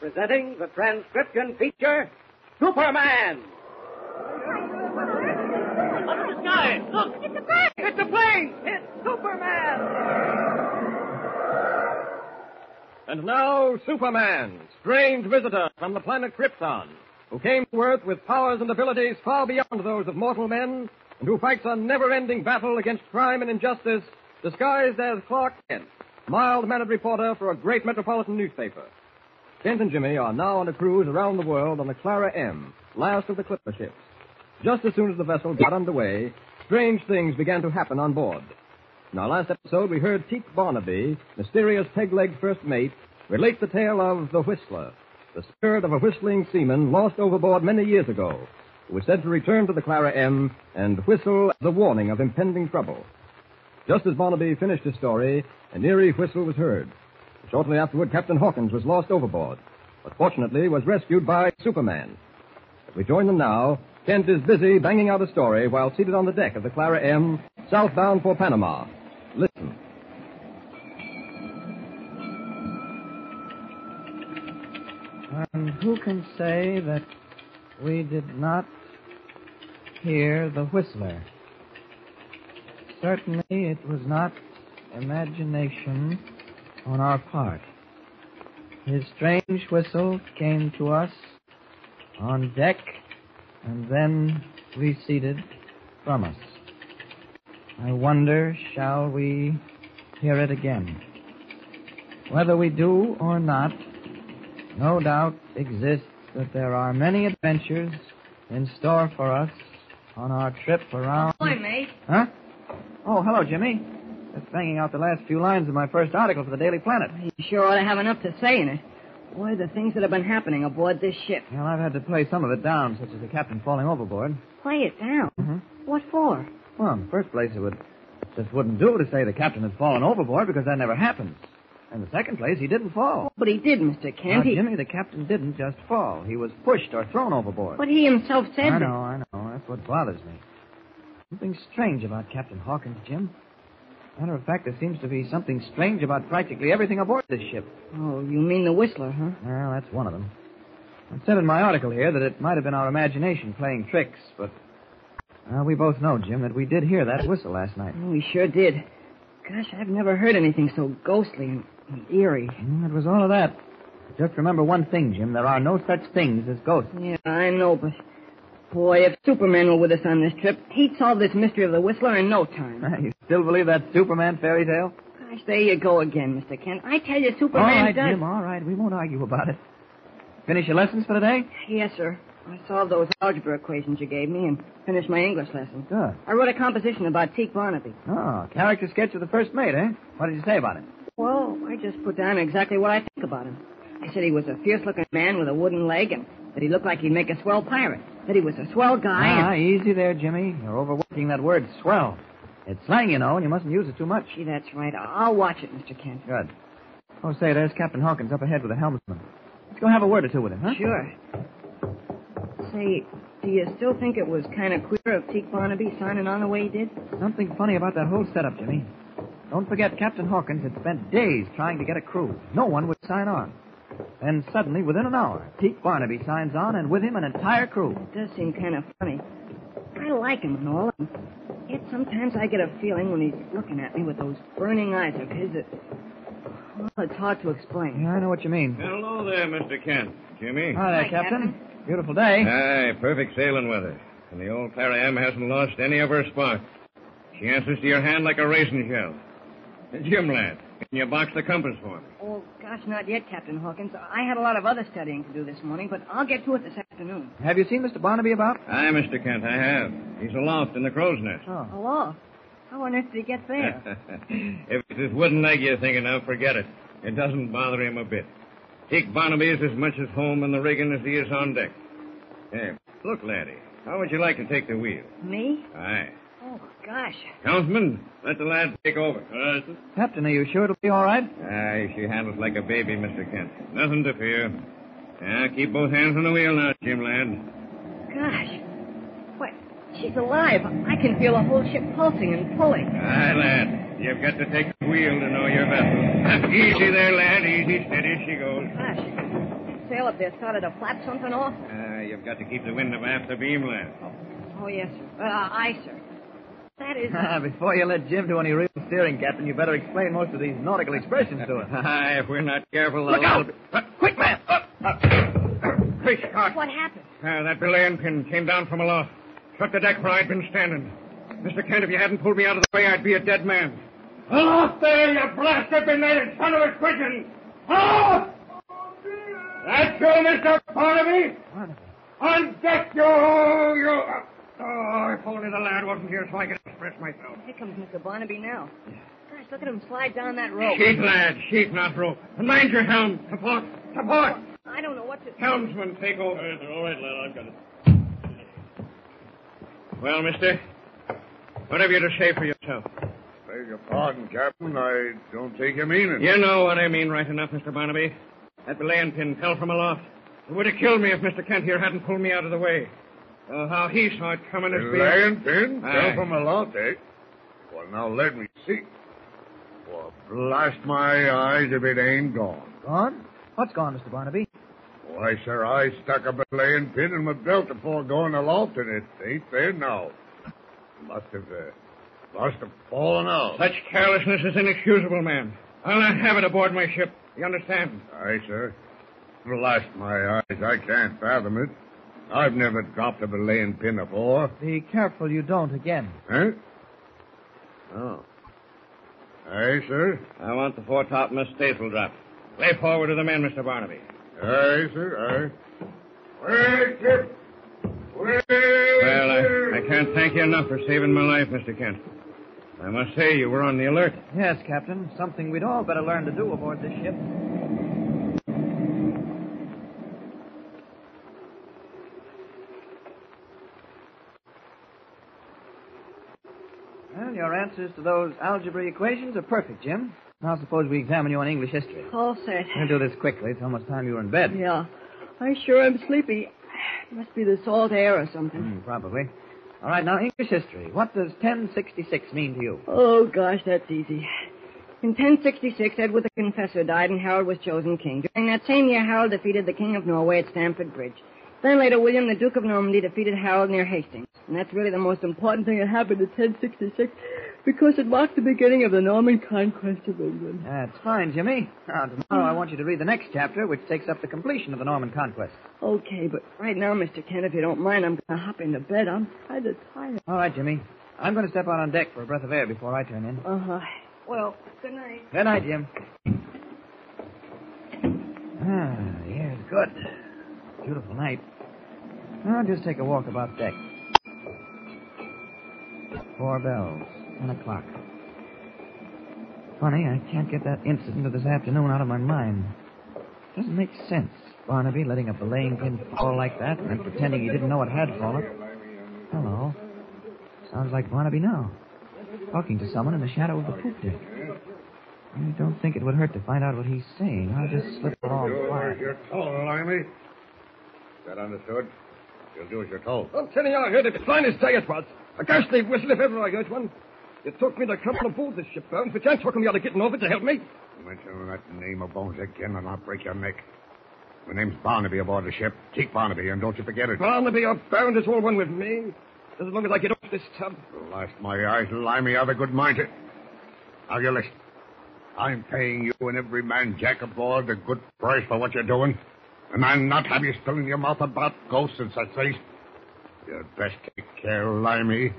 presenting the transcription feature Superman. Up in the sky! Look! It's a plane! It's a plane! It's Superman! And now, Superman, strange visitor from the planet Krypton, who came to Earth with powers and abilities far beyond those of mortal men, and who fights a never-ending battle against crime and injustice, disguised as Clark Kent, mild-mannered reporter for a great metropolitan newspaper. Kent and Jimmy are now on a cruise around the world on the Clara M, last of the clipper ships. Just as soon as the vessel got underway, strange things began to happen on board. In our last episode, we heard Teak Barnaby, mysterious peg-legged first mate, relate the tale of the Whistler, the spirit of a whistling seaman lost overboard many years ago, who was said to return to the Clara M and whistle as a warning of impending trouble. Just as Barnaby finished his story, an eerie whistle was heard. Shortly afterward, Captain Hawkins was lost overboard, but fortunately was rescued by Superman. As we join them now, Kent is busy banging out a story while seated on the deck of the Clara M, southbound for Panama. Listen. And who can say that we did not hear the whistler? Certainly it was not imagination on our part. His strange whistle came to us on deck and then receded from us. I wonder, shall we hear it again? Whether we do or not, no doubt exists that there are many adventures in store for us on our trip around. Boy, mate. Huh? Oh, hello, Jimmy. Just banging out the last few lines of my first article for the Daily Planet. You sure ought to have enough to say in it. Boy, the things that have been happening aboard this ship. Well, I've had to play some of it down, such as the captain falling overboard. Play it down. Mhm. What for? Well, in the first place, it would just wouldn't do to say the captain had fallen overboard because that never happens. In the second place, he didn't fall. But he did, Mr. Now, Kent. He... Jimmy, the captain didn't just fall. He was pushed or thrown overboard. But he himself said I know, I know. That's what bothers me. Something strange about Captain Hawkins, Jim. Matter of fact, there seems to be something strange about practically everything aboard this ship. Oh, you mean the Whistler, huh? Well, that's one of them. I said in my article here that it might have been our imagination playing tricks, but well, we both know, Jim, that we did hear that whistle last night. Oh, we sure did. Gosh, I've never heard anything so ghostly and, and eerie. Mm, it was all of that. Just remember one thing, Jim. There are no such things as ghosts. Yeah, I know, but boy, if Superman were with us on this trip, he'd solve this mystery of the Whistler in no time. You still believe that Superman fairy tale? Gosh, there you go again, Mr. Kent. I tell you, All Superman right, does. Jim, all right. We won't argue about it. Finish your lessons for today? Yes, sir. I solved those algebra equations you gave me and finished my English lesson. Good. I wrote a composition about Teak Barnaby. Oh, character sketch of the first mate, eh? What did you say about him? Well, I just put down exactly what I think about him. I said he was a fierce-looking man with a wooden leg and that he looked like he'd make a swell pirate. That he was a swell guy Ah, and... easy there, Jimmy. You're overworking that word swell. It's slang, you know, and you mustn't use it too much. Gee, that's right. I'll watch it, Mr. Kent. Good. Oh, say, there's Captain Hawkins up ahead with the helmsman. Let's go have a word or two with him, huh? Sure. Say, do you still think it was kind of queer of Teak Barnaby signing on the way he did? Something funny about that whole setup, Jimmy. Don't forget, Captain Hawkins had spent days trying to get a crew. No one would sign on. Then suddenly, within an hour, Teak Barnaby signs on, and with him an entire crew. It does seem kind of funny. I like him and all, and yet sometimes I get a feeling when he's looking at me with those burning eyes of his that... Well, it's hard to explain. Yeah, I know what you mean. Hello there, Mr. Kent. Jimmy? Hi there, Hi, Captain. Captain. Beautiful day. Aye, perfect sailing weather. And the old Clara M hasn't lost any of her spark. She answers to your hand like a raisin shell. Jim, lad, can you box the compass for me? Oh, gosh, not yet, Captain Hawkins. I had a lot of other studying to do this morning, but I'll get to it this afternoon. Have you seen Mr. Barnaby about? Aye, Mr. Kent, I have. He's aloft in the crow's nest. Oh. Aloft? How on earth did he get there? if it's his wooden leg you're thinking of, forget it. It doesn't bother him a bit. Teak Barnaby is as much at home in the rigging as he is on deck. Hey, look, laddie, how would you like to take the wheel? Me? Aye. Oh, gosh. Councilman, let the lad take over. All right. Captain, are you sure it'll be all right? Aye, she handles like a baby, Mr. Kent. Nothing to fear. Yeah, keep both hands on the wheel now, Jim, lad. Gosh. What? She's alive. I can feel the whole ship pulsing and pulling. Aye, lad. You've got to take the wheel to know your vessel. easy there, lad. Easy, steady she goes. Gosh. Sail up there started to flap something off? Uh, you've got to keep the wind abaft the beam, lad. Oh, yes, sir. Uh, aye, sir. That is... Before you let Jim do any real steering, Captain, you better explain most of these nautical expressions to us. Aye, if we're not careful, Look they'll- out! Uh, quick, man! Uh, uh. Hey, Scott. What happened? Uh, that belaying pin came down from aloft. Struck the deck where I'd been standing. Mr. Kent, if you hadn't pulled me out of the way, I'd be a dead man. Aloft there, you blasted benighted son of a pigeon! Aloft! That's you, Mr. Barnaby? On deck, you, you... Oh, if only the lad wasn't here so I could express myself. Here comes Mr. Barnaby now. Gosh, look at him slide down that rope. Sheet, lad, sheet, not rope. And mind your helm. Support, support. I don't know what to... Helmsman, take over. All right, lad, I've got it. Well, mister, what have you to say for yourself? Beg your pardon, Captain. I don't take your meaning. You know what I mean right enough, Mr. Barnaby. That belaying pin fell from aloft. It would have killed me if Mr. Kent here hadn't pulled me out of the way. Oh, how he saw it coming is The beyond... lion pin Aye. fell from aloft, eh? Well, now let me see. Well, blast my eyes if it ain't gone. Gone? What's gone, Mr. Barnaby? Why, sir, I stuck a belaying pin in my belt before going aloft, and it ain't there now. Must have, uh, must have fallen out. Such carelessness is inexcusable, man. I'll not have it aboard my ship. You understand? Aye, sir. Blast my eyes, I can't fathom it. I've never dropped a belaying pin before. Be careful you don't again. Huh? Oh. Aye, sir. I want the foretopmast staysail drop. Lay forward to the men, Mr. Barnaby. Aye, sir, aye. Well, ship. Well, Well, I, I can't thank you enough for saving my life, Mr. Kent. I must say you were on the alert. Yes, Captain. Something we'd all better learn to do aboard this ship. Well, your answers to those algebra equations are perfect, Jim. Now suppose we examine you on English history. All set. We'll do this quickly. It's almost time you were in bed. Yeah. I sure am sleepy. It Must be the salt air or something. Hmm, probably. All right, now English history. What does 1066 mean to you? Oh, gosh, that's easy. In 1066, Edward the Confessor died and Harold was chosen king. During that same year, Harold defeated the King of Norway at Stamford Bridge. Then later, William, the Duke of Normandy, defeated Harold near Hastings. And that's really the most important thing that happened in 1066 because it marked the beginning of the Norman conquest of England. That's fine, Jimmy. Now, tomorrow I want you to read the next chapter, which takes up the completion of the Norman conquest. Okay, but right now, Mr. Kent, if you don't mind, I'm going to hop into bed. I'm kind of tired. All right, Jimmy. I'm going to step out on deck for a breath of air before I turn in. Uh-huh. Well, good night. Good night, Jim. Ah, air's good. Beautiful night. I'll just take a walk about deck. Four bells. Ten o'clock. Funny, I can't get that incident of this afternoon out of my mind. Doesn't make sense. Barnaby letting a belaying pin fall like that and then pretending he didn't know it had fallen. Hello. Sounds like Barnaby now. Talking to someone in the shadow of the poop deck. I don't think it would hurt to find out what he's saying. I'll just slip along You're, quiet. you're told, Limey. Is that understood? You'll do as you're told. I'm telling you, I heard it as fine as say it was. A ghastly whistle if ever I heard one. It took me to come aboard this ship, bound for chance talking me out of getting over to help me. Mention that name of Bones again, and I'll break your neck. My name's Barnaby aboard the ship. Teak Barnaby, and don't you forget it. Barnaby or bound is all one with me. As long as I get off this tub. Blast my eyes, Limey, I've a good mind to... Now, you listen. I'm paying you and every man jack aboard a good price for what you're doing. And I'll not have you spilling your mouth about ghosts and such things. You'd best take care, Limey.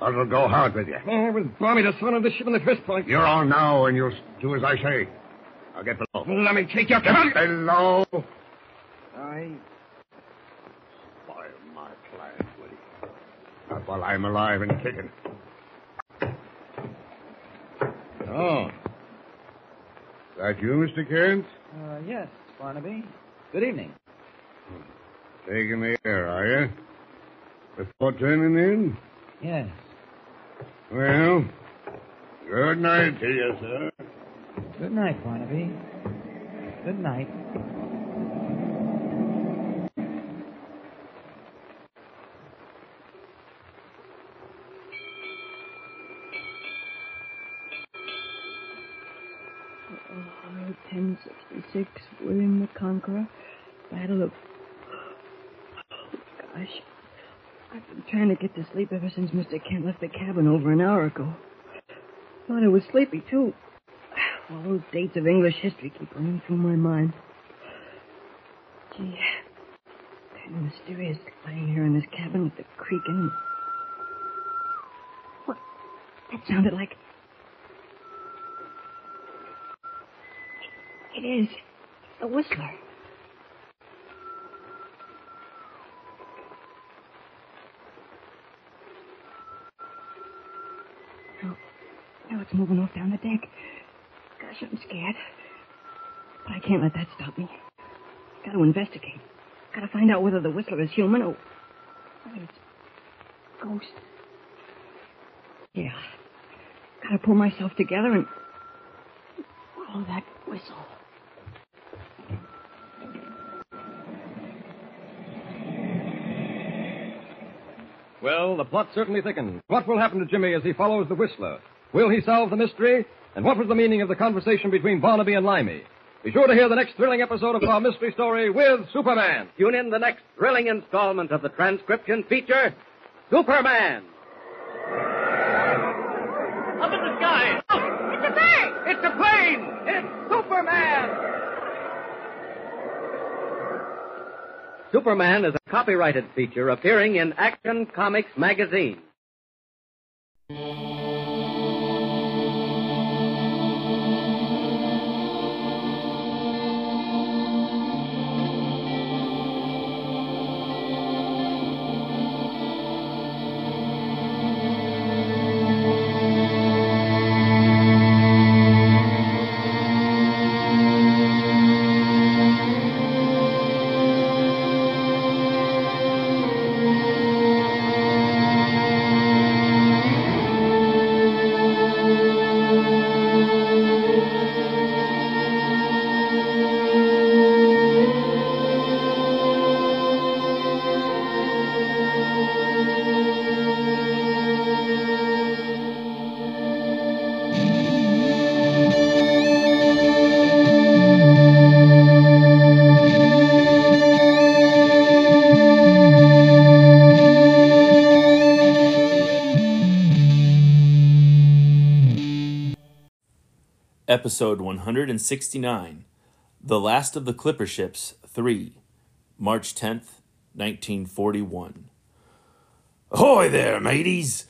Or it'll go hard with you. Oh, with Barney the son of the ship in the first point. You're on now, and you'll do as I say. I'll get below. Let me take your gun. Below. I... Spoil my plans, will you? Not while I'm alive and kicking. Oh. That you, Mr. Kent? Uh, yes, Barnaby. Good evening. Taking the air, are you? Before turning in? Yes. Well, good night to you, sir. Good night, Barnaby. Good night. Oh, 1066, William the Conqueror. Battle of. Oh, gosh. I've been trying to get to sleep ever since Mr. Kent left the cabin over an hour ago. Thought I was sleepy, too. All those dates of English history keep running through my mind. Gee, kind of mysterious lying here in this cabin with the creaking. What? That sounded like. It is. The whistler. It's moving off down the deck. Gosh, I'm scared. But I can't let that stop me. Got to investigate. Got to find out whether the whistler is human or whether it's ghost. Yeah. Got to pull myself together and follow that whistle. Well, the plot certainly thickens. What will happen to Jimmy as he follows the Whistler? Will he solve the mystery? And what was the meaning of the conversation between Barnaby and Limey? Be sure to hear the next thrilling episode of our mystery story with Superman. Tune in the next thrilling installment of the transcription feature, Superman. Up in the sky. Look, it's a bird. It's a plane. It's Superman. Superman is a copyrighted feature appearing in Action Comics magazine. Episode 169 The Last of the Clipper Ships 3, March 10th, 1941. Ahoy there, mateys!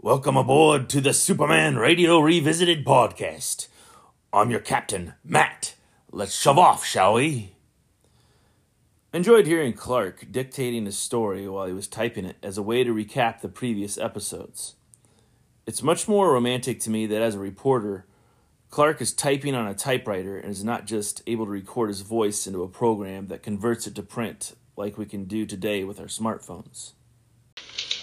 Welcome aboard to the Superman Radio Revisited podcast. I'm your captain, Matt. Let's shove off, shall we? Enjoyed hearing Clark dictating his story while he was typing it as a way to recap the previous episodes. It's much more romantic to me that as a reporter, Clark is typing on a typewriter and is not just able to record his voice into a program that converts it to print like we can do today with our smartphones.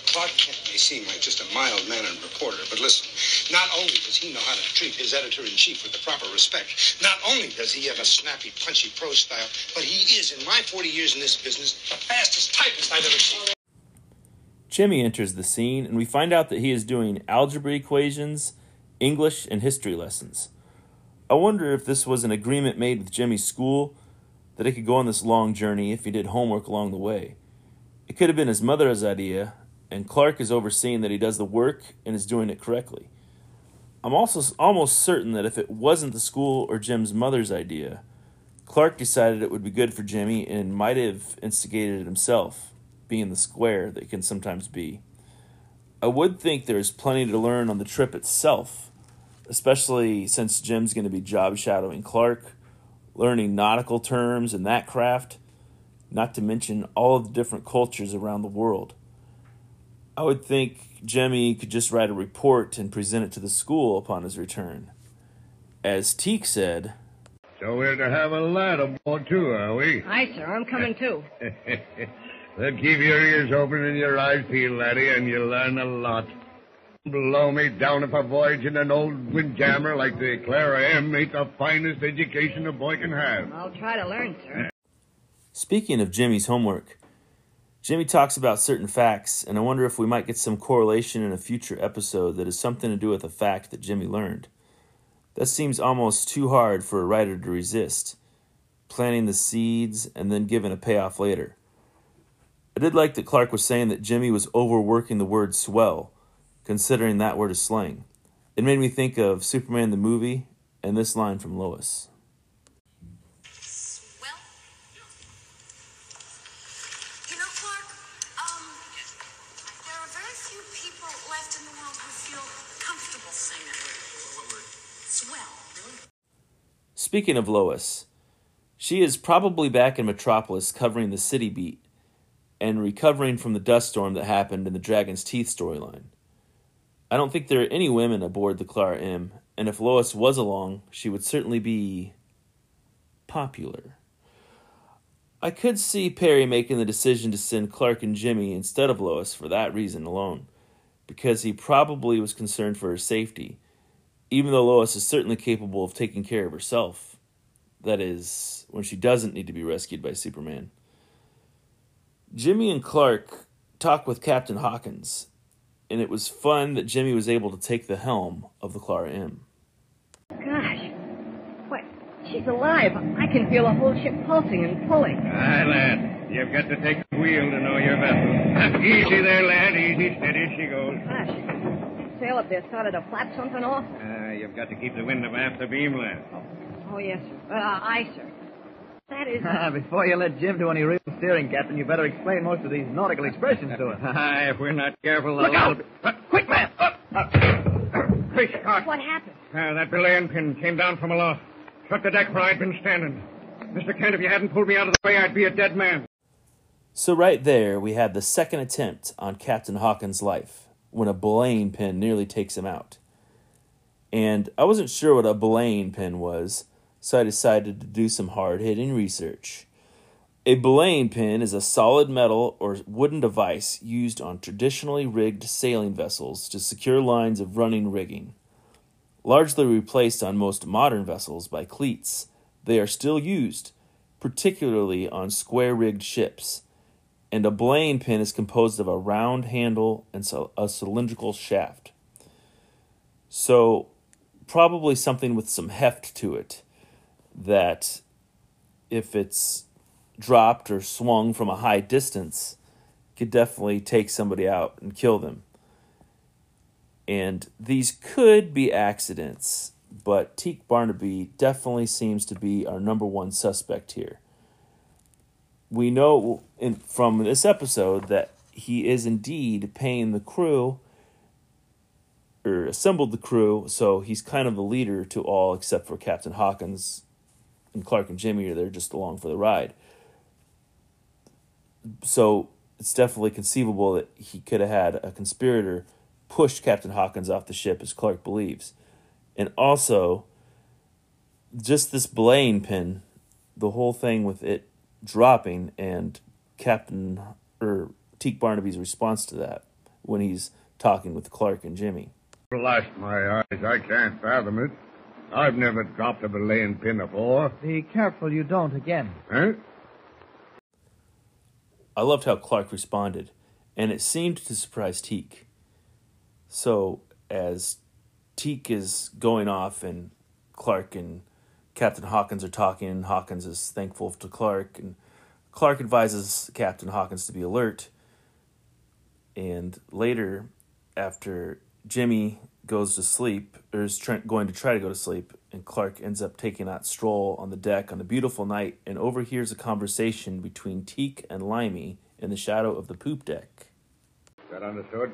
Clark Kent may seem like just a mild mannered reporter, but listen, not only does he know how to treat his editor in chief with the proper respect, not only does he have a snappy, punchy prose style, but he is, in my 40 years in this business, the fastest typist I've ever seen. Jimmy enters the scene, and we find out that he is doing algebra equations, English, and history lessons. I wonder if this was an agreement made with Jimmy's school that he could go on this long journey if he did homework along the way. It could have been his mother's idea, and Clark is overseeing that he does the work and is doing it correctly. I'm also almost certain that if it wasn't the school or Jim's mother's idea, Clark decided it would be good for Jimmy and might have instigated it himself, being the square that can sometimes be. I would think there is plenty to learn on the trip itself, especially since Jim's going to be job shadowing Clark, learning nautical terms and that craft, not to mention all of the different cultures around the world. I would think Jimmy could just write a report and present it to the school upon his return. As Teak said, So we're to have a lad aboard too, are we? Aye, sir. I'm coming too. well, keep your ears open and your eyes peeled, laddie, and you'll learn a lot. Blow me down if a voyage in an old windjammer like the Clara M ain't the finest education a boy can have. I'll try to learn, sir. Speaking of Jimmy's homework, Jimmy talks about certain facts, and I wonder if we might get some correlation in a future episode that has something to do with a fact that Jimmy learned. That seems almost too hard for a writer to resist. planting the seeds and then giving a payoff later. I did like that Clark was saying that Jimmy was overworking the word swell, considering that word is slang. It made me think of Superman the movie and this line from Lois. Well, you know, Clark, um, there are very few people left in the world who feel comfortable saying that word. Swell. Speaking of Lois, she is probably back in Metropolis covering the city beat and recovering from the dust storm that happened in the Dragon's Teeth storyline. I don't think there are any women aboard the Clara M, and if Lois was along, she would certainly be popular. I could see Perry making the decision to send Clark and Jimmy instead of Lois for that reason alone, because he probably was concerned for her safety, even though Lois is certainly capable of taking care of herself. That is, when she doesn't need to be rescued by Superman. Jimmy and Clark talk with Captain Hawkins, and it was fun that Jimmy was able to take the helm of the Clara M. Gosh. What? She's alive. I can feel the whole ship pulsing and pulling. Aye, lad. You've got to take the wheel to know your vessel. Easy there, lad. Easy, steady she goes. Gosh. Sail up there started to flap something off? Uh, you've got to keep the wind abaft the beam, lad. Oh, yes, sir. Uh, aye, sir. That is. Before you let Jim do any real steering, Captain, you better explain most of these nautical expressions to us. Aye, if we're not careful, Look out! Uh, quick, man! Up, up. Great Scott! What happened? Uh, that belaying pin came down from aloft. Struck the deck where I'd been standing. Mr. Kent, if you hadn't pulled me out of the way, I'd be a dead man. So, right there, we had the second attempt on Captain Hawkins' life when a belaying pin nearly takes him out. And I wasn't sure what a belaying pin was, so I decided to do some hard hitting research. A belaying pin is a solid metal or wooden device used on traditionally rigged sailing vessels to secure lines of running rigging. Largely replaced on most modern vessels by cleats, they are still used, particularly on square rigged ships and a belaying pin is composed of a round handle and a cylindrical shaft. So, probably something with some heft to it that if it's dropped or swung from a high distance could definitely take somebody out and kill them. And these could be accidents, but Teak Barnaby definitely seems to be our number one suspect here we know in, from this episode that he is indeed paying the crew or assembled the crew, so he's kind of the leader to all except for Captain Hawkins and Clark and Jimmy are there just along for the ride. So it's definitely conceivable that he could have had a conspirator push Captain Hawkins off the ship, as Clark believes. And also, just this belaying pin, the whole thing with it dropping and Captain or Teak Barnaby's response to that when he's talking with Clark and Jimmy. Blast my eyes, I can't fathom it. I've never dropped a belaying pin before. Be careful you don't again. Huh? I loved how Clark responded, and it seemed to surprise Teak. So, as Teak is going off and Clark and Captain Hawkins are talking, and Hawkins is thankful to Clark, and Clark advises Captain Hawkins to be alert. And later, after Jimmy goes to sleep, or is try- going to try to go to sleep, and Clark ends up taking that stroll on the deck on a beautiful night and overhears a conversation between Teak and Limey in the shadow of the poop deck. That understood?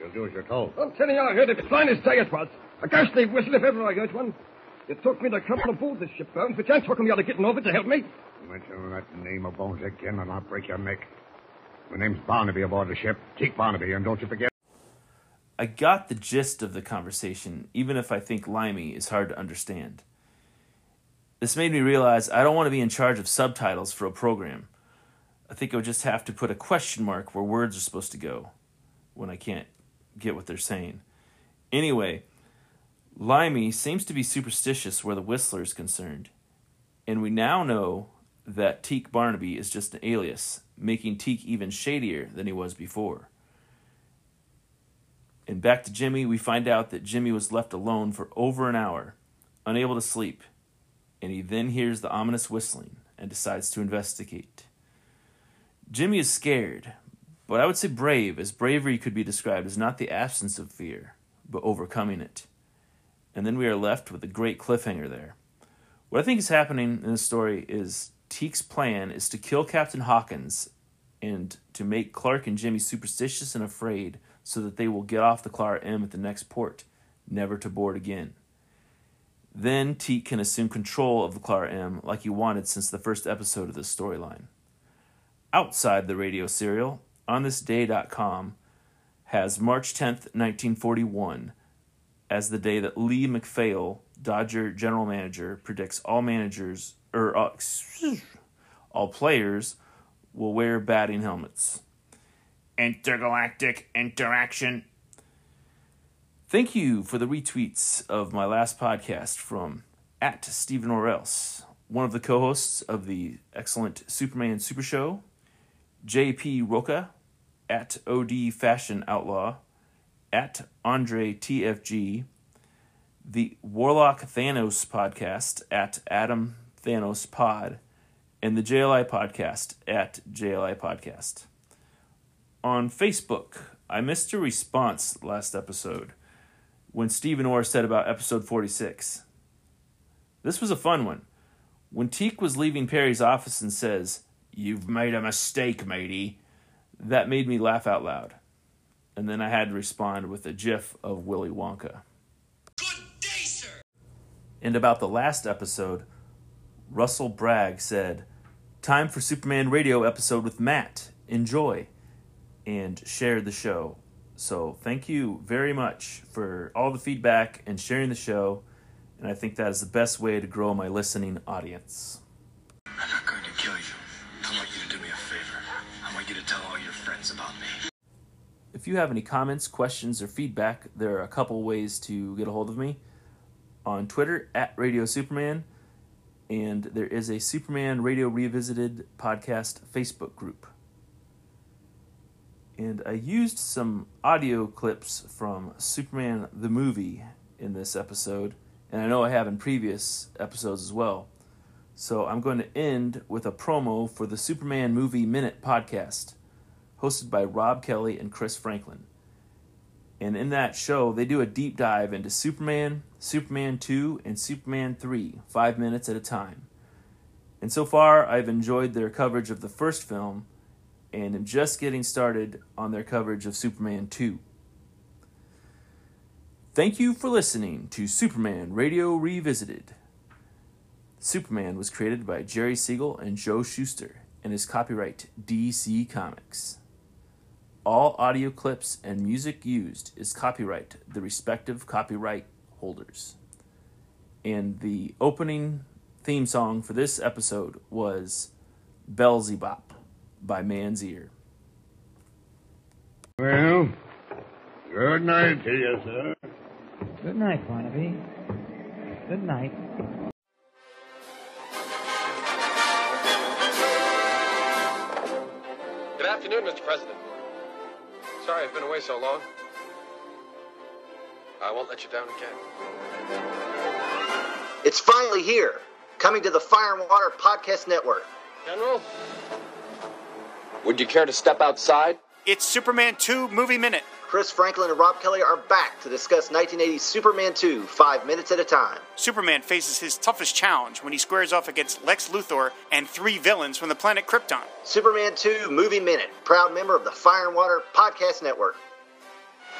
You'll do as you're told. I'm telling you, I heard it as plain as day it was. A gas leaf whistle if ever I heard one. It took me to come aboard this ship, Bones, but chance welcome you to getting over to help me. Mention that name of Bones again, and I'll break your neck. My name's Barnaby aboard the ship. Teak Barnaby, and don't you forget. I got the gist of the conversation, even if I think Limey is hard to understand. This made me realize I don't want to be in charge of subtitles for a program. I think I would just have to put a question mark where words are supposed to go when I can't get what they're saying. Anyway, Limey seems to be superstitious where the Whistler is concerned, and we now know that Teak Barnaby is just an alias, making Teak even shadier than he was before. And back to Jimmy, we find out that Jimmy was left alone for over an hour, unable to sleep, and he then hears the ominous whistling and decides to investigate. Jimmy is scared, but I would say brave, as bravery could be described as not the absence of fear, but overcoming it. And then we are left with a great cliffhanger there. What I think is happening in the story is Teak's plan is to kill Captain Hawkins and to make Clark and Jimmy superstitious and afraid so that they will get off the Clara M at the next port, never to board again. Then Teak can assume control of the Clara M like he wanted since the first episode of this storyline. Outside the radio serial, onthisday.com has March 10th, 1941 as the day that Lee MacPhail, Dodger general manager, predicts all managers or uh, all players will wear batting helmets. Intergalactic interaction. Thank you for the retweets of my last podcast from at Stephen Orels, one of the co-hosts of the excellent Superman Super Show, JP Roca, at OD Fashion Outlaw, at Andre TFG, the Warlock Thanos podcast at Adam Thanos Pod, and the JLI podcast at JLI Podcast. On Facebook, I missed a response last episode when Stephen Orr said about episode 46. This was a fun one. When Teak was leaving Perry's office and says, You've made a mistake, matey, that made me laugh out loud. And then I had to respond with a gif of Willy Wonka. Good day, sir. And about the last episode, Russell Bragg said, Time for Superman radio episode with Matt. Enjoy. And shared the show. So thank you very much for all the feedback and sharing the show. And I think that is the best way to grow my listening audience. I'm not going to kill you. I want you to do me a favor. I want you to tell all your friends about me. If you have any comments, questions, or feedback, there are a couple ways to get a hold of me. On Twitter, at Radio Superman, and there is a Superman Radio Revisited podcast Facebook group. And I used some audio clips from Superman the movie in this episode, and I know I have in previous episodes as well. So I'm going to end with a promo for the Superman Movie Minute podcast, hosted by Rob Kelly and Chris Franklin. And in that show, they do a deep dive into Superman, Superman 2, and Superman 3, five minutes at a time. And so far, I've enjoyed their coverage of the first film and am just getting started on their coverage of Superman 2. Thank you for listening to Superman Radio Revisited. Superman was created by Jerry Siegel and Joe Shuster and is copyright DC Comics. All audio clips and music used is copyright the respective copyright holders. And the opening theme song for this episode was Belzebop by Man's Ear. Well, good night to you, sir. Good night, Barnaby. Good night. Good afternoon, Mr. President. Sorry I've been away so long. I won't let you down again. It's finally here, coming to the Fire and Water Podcast Network. General? Would you care to step outside? It's Superman 2 Movie Minute. Chris Franklin and Rob Kelly are back to discuss 1980's Superman 2, five minutes at a time. Superman faces his toughest challenge when he squares off against Lex Luthor and three villains from the planet Krypton. Superman 2 Movie Minute, proud member of the Fire and Water Podcast Network.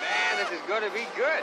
Man, this is going to be good.